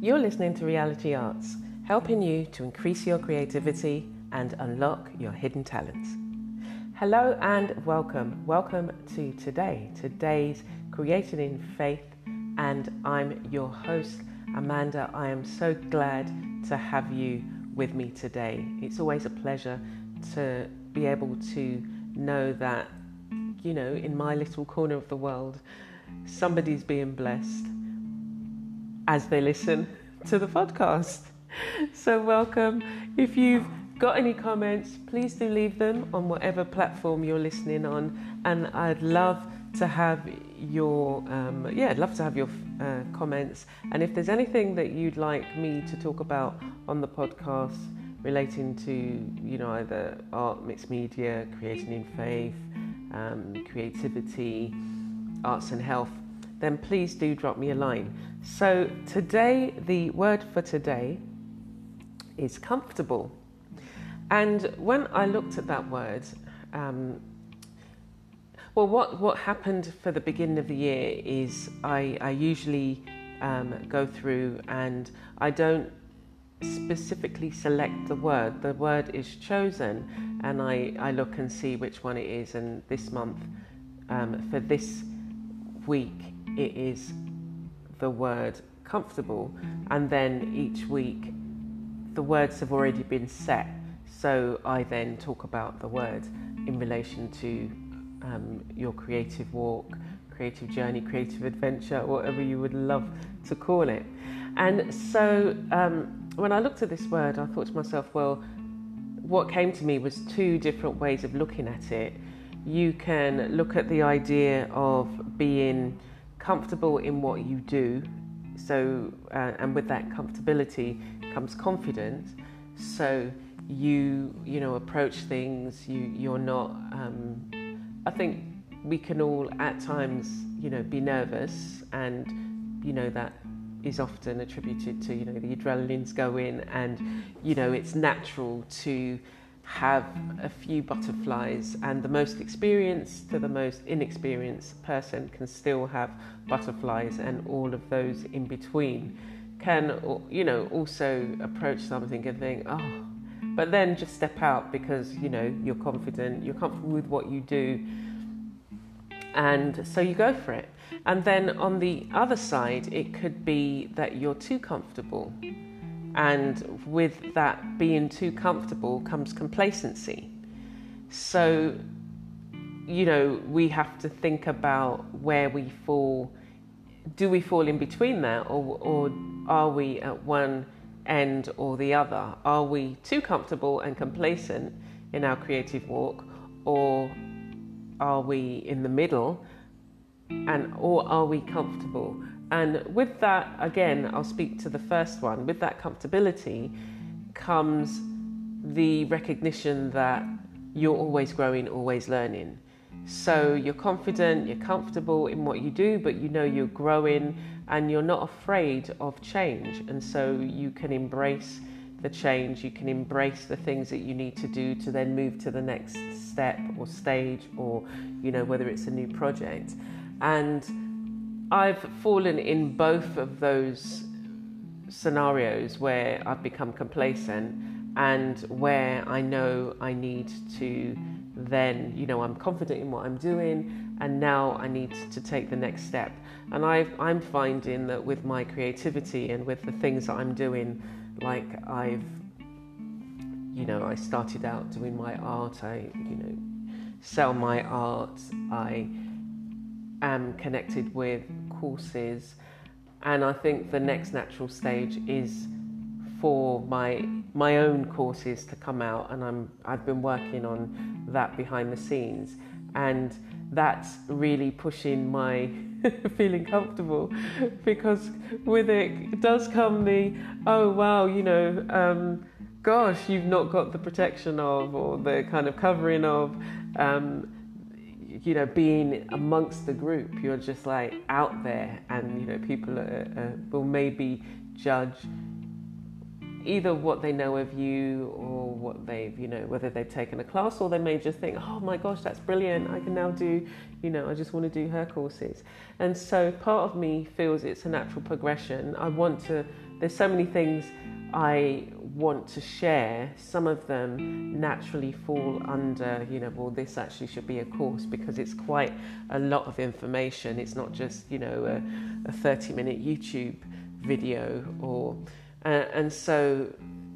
You're listening to Reality Arts, helping you to increase your creativity and unlock your hidden talents. Hello and welcome. Welcome to today, today's Created in Faith, and I'm your host, Amanda. I am so glad to have you with me today. It's always a pleasure to be able to know that, you know, in my little corner of the world, somebody's being blessed as they listen to the podcast. So, welcome. If you've got any comments, please do leave them on whatever platform you're listening on, and I'd love to have your um, yeah, I'd love to have your uh, comments. And if there's anything that you'd like me to talk about on the podcast relating to you know either art, mixed media, creating in faith, um, creativity, arts and health, then please do drop me a line. So today, the word for today is comfortable. And when I looked at that word, um, well, what, what happened for the beginning of the year is I, I usually um, go through and I don't specifically select the word. The word is chosen, and I, I look and see which one it is. And this month, um, for this week, it is the word comfortable, and then each week the words have already been set. So I then talk about the word in relation to um, your creative walk, creative journey, creative adventure, whatever you would love to call it. And so um, when I looked at this word, I thought to myself, well, what came to me was two different ways of looking at it. You can look at the idea of being comfortable in what you do. So, uh, and with that comfortability comes confidence. So you, you know, approach things. You, you're not. Um, I think we can all at times, you know, be nervous, and you know that is often attributed to you know the adrenalines go in, and you know it's natural to have a few butterflies, and the most experienced to the most inexperienced person can still have butterflies, and all of those in between can, you know, also approach something and think, oh, but then just step out because you know you're confident, you're comfortable with what you do, and so you go for it. And then on the other side, it could be that you're too comfortable and with that being too comfortable comes complacency. So, you know, we have to think about where we fall. Do we fall in between that, or, or are we at one end or the other? Are we too comfortable and complacent in our creative walk, or are we in the middle, and or are we comfortable? And with that, again, I'll speak to the first one. With that comfortability comes the recognition that you're always growing, always learning. So you're confident, you're comfortable in what you do, but you know you're growing and you're not afraid of change. And so you can embrace the change, you can embrace the things that you need to do to then move to the next step or stage or, you know, whether it's a new project. And I've fallen in both of those scenarios where I've become complacent and where I know I need to then, you know, I'm confident in what I'm doing and now I need to take the next step. And i am finding that with my creativity and with the things that I'm doing, like I've, you know, I started out doing my art, I, you know, sell my art, I am connected with courses, and I think the next natural stage is for my my own courses to come out, and I'm I've been working on that behind the scenes, and that's really pushing my feeling comfortable because with it does come the oh wow you know um, gosh you've not got the protection of or the kind of covering of um, you know, being amongst the group, you're just like out there, and you know, people are, uh, will maybe judge either what they know of you or what they've, you know, whether they've taken a class or they may just think, oh my gosh, that's brilliant. I can now do, you know, I just want to do her courses. And so part of me feels it's a natural progression. I want to, there's so many things I want to share. Some of them naturally fall under, you know, well, this actually should be a course because it's quite a lot of information. It's not just, you know, a, a 30 minute YouTube video or and so,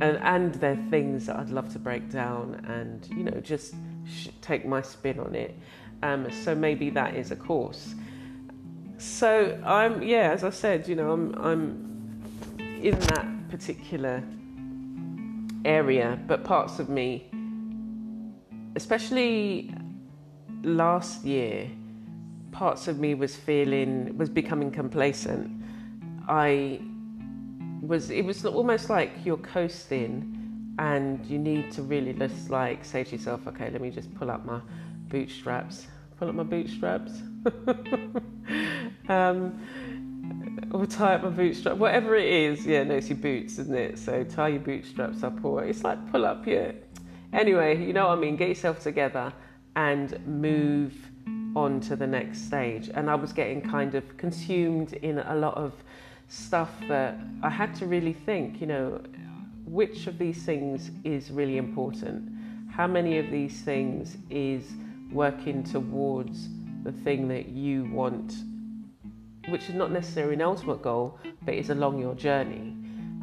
and, and they're things that I'd love to break down and, you know, just sh- take my spin on it. Um, so maybe that is a course. So I'm, yeah, as I said, you know, I'm, I'm in that particular area, but parts of me, especially last year, parts of me was feeling, was becoming complacent. I was it was almost like you're coasting and you need to really just like say to yourself okay let me just pull up my bootstraps pull up my bootstraps um, or tie up my bootstrap whatever it is. Yeah no it's your boots isn't it? So tie your bootstraps up or it's like pull up your anyway you know what I mean? Get yourself together and move on to the next stage. And I was getting kind of consumed in a lot of stuff that I had to really think, you know, which of these things is really important? How many of these things is working towards the thing that you want, which is not necessarily an ultimate goal, but is along your journey?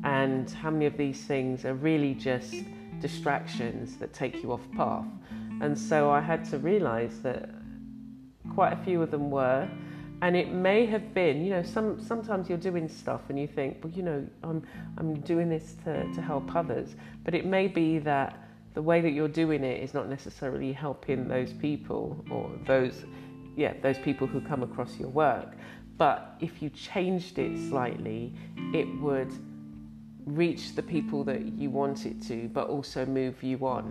And how many of these things are really just distractions that take you off path? And so I had to realize that quite a few of them were and it may have been, you know, some sometimes you're doing stuff and you think, well, you know, I'm I'm doing this to, to help others, but it may be that the way that you're doing it is not necessarily helping those people or those yeah, those people who come across your work. But if you changed it slightly, it would reach the people that you want it to, but also move you on.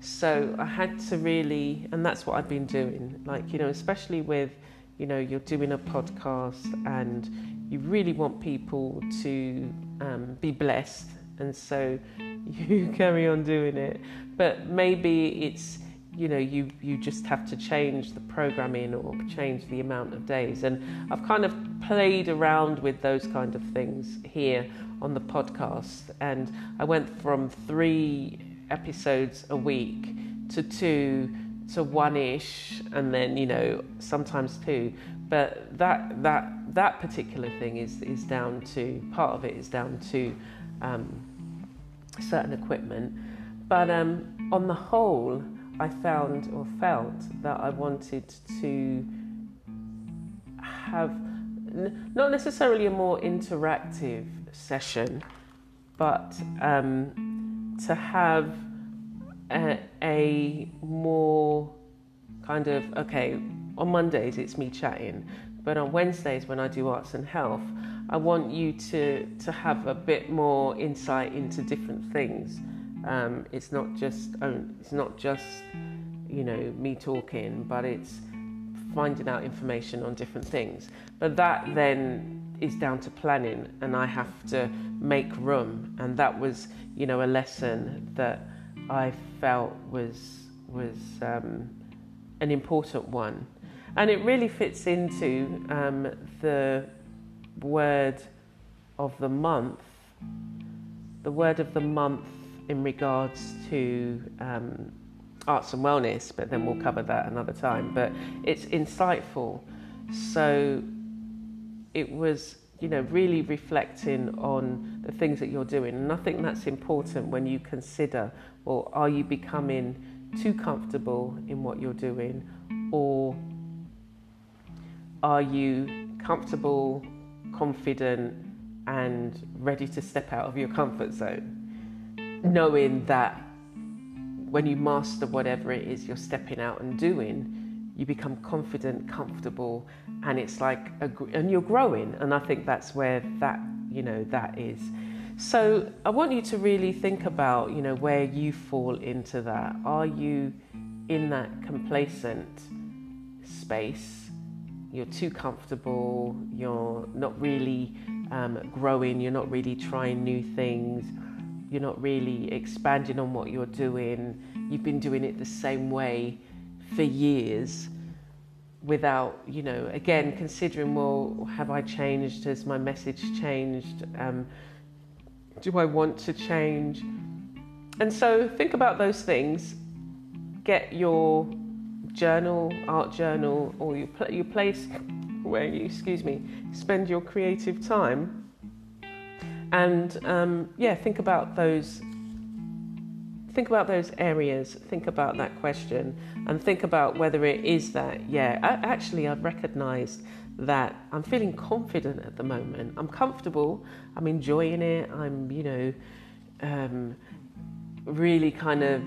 So I had to really, and that's what I've been doing, like, you know, especially with you know you're doing a podcast and you really want people to um, be blessed and so you carry on doing it but maybe it's you know you you just have to change the programming or change the amount of days. And I've kind of played around with those kind of things here on the podcast. And I went from 3 episodes a week to 2 to one ish and then you know sometimes two. But that that that particular thing is is down to part of it is down to um, certain equipment. But um, on the whole I found or felt that I wanted to have n- not necessarily a more interactive session but um, to have a, a more kind of okay on Mondays it's me chatting, but on Wednesdays when I do arts and health, I want you to to have a bit more insight into different things. Um, it's not just it's not just you know me talking, but it's finding out information on different things. But that then is down to planning, and I have to make room, and that was you know a lesson that I felt was was um, an important one, and it really fits into um, the word of the month. The word of the month in regards to um, arts and wellness, but then we'll cover that another time. But it's insightful, so it was you know, really reflecting on the things that you're doing. And I think that's important when you consider, well, are you becoming too comfortable in what you're doing, or are you comfortable, confident, and ready to step out of your comfort zone? Knowing that when you master whatever it is you're stepping out and doing, you become confident, comfortable, and it's like, a, and you're growing. And I think that's where that, you know, that is. So I want you to really think about, you know, where you fall into that. Are you in that complacent space? You're too comfortable. You're not really um, growing. You're not really trying new things. You're not really expanding on what you're doing. You've been doing it the same way for years without, you know, again, considering, well, have I changed? Has my message changed? Um, do I want to change? And so think about those things. Get your journal, art journal, or your, your place where you, excuse me, spend your creative time. And um, yeah, think about those think about those areas, think about that question, and think about whether it is that, yeah, I, actually, I've recognized that I'm feeling confident at the moment. I'm comfortable, I'm enjoying it, I'm, you know, um, really kind of.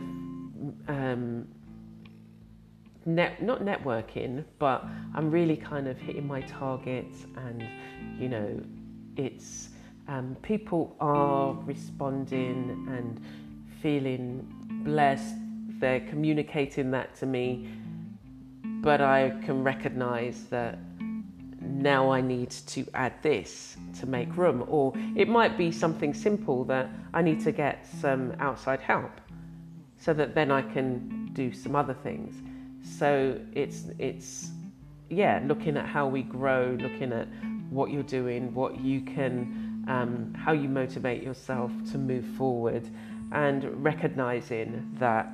Um, net, not networking, but I'm really kind of hitting my targets, and you know, it's um, people are responding and feeling blessed. They're communicating that to me, but I can recognize that now I need to add this to make room, or it might be something simple that I need to get some outside help so that then I can do some other things. So it's it's yeah, looking at how we grow, looking at what you're doing, what you can, um, how you motivate yourself to move forward, and recognizing that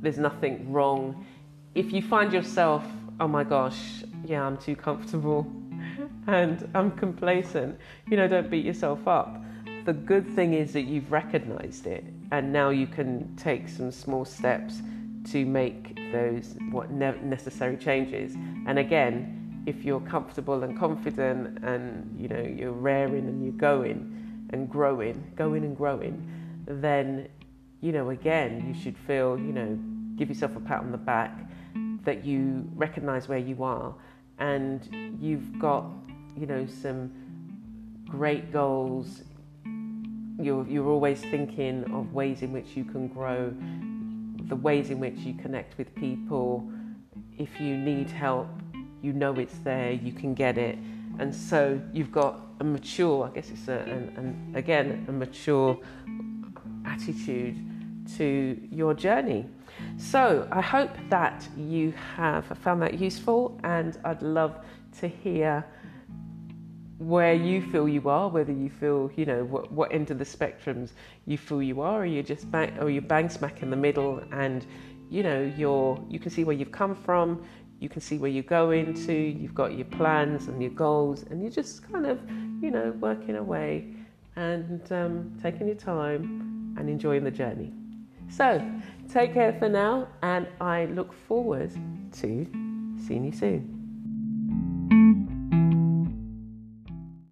there's nothing wrong. If you find yourself, oh my gosh, yeah, I'm too comfortable and I'm complacent, you know, don't beat yourself up. The good thing is that you've recognized it and now you can take some small steps to make those what ne- necessary changes. And again, if you're comfortable and confident and you know you're raring and you're going and growing, going and growing, then, you know, again, you should feel, you know, give yourself a pat on the back that you recognize where you are and you've got, you know, some great goals. You're, you're always thinking of ways in which you can grow, the ways in which you connect with people. If you need help, you know it's there, you can get it. And so you've got a mature, I guess it's a, an, an, again, a mature attitude to your journey. So I hope that you have found that useful, and I'd love to hear where you feel you are, whether you feel, you know, what, what end of the spectrums you feel you are, or you're just bang, or you're bang smack in the middle, and you know, you're you can see where you've come from, you can see where you're going to, you've got your plans and your goals, and you're just kind of, you know, working away and um, taking your time and enjoying the journey. So, take care for now, and I look forward to seeing you soon.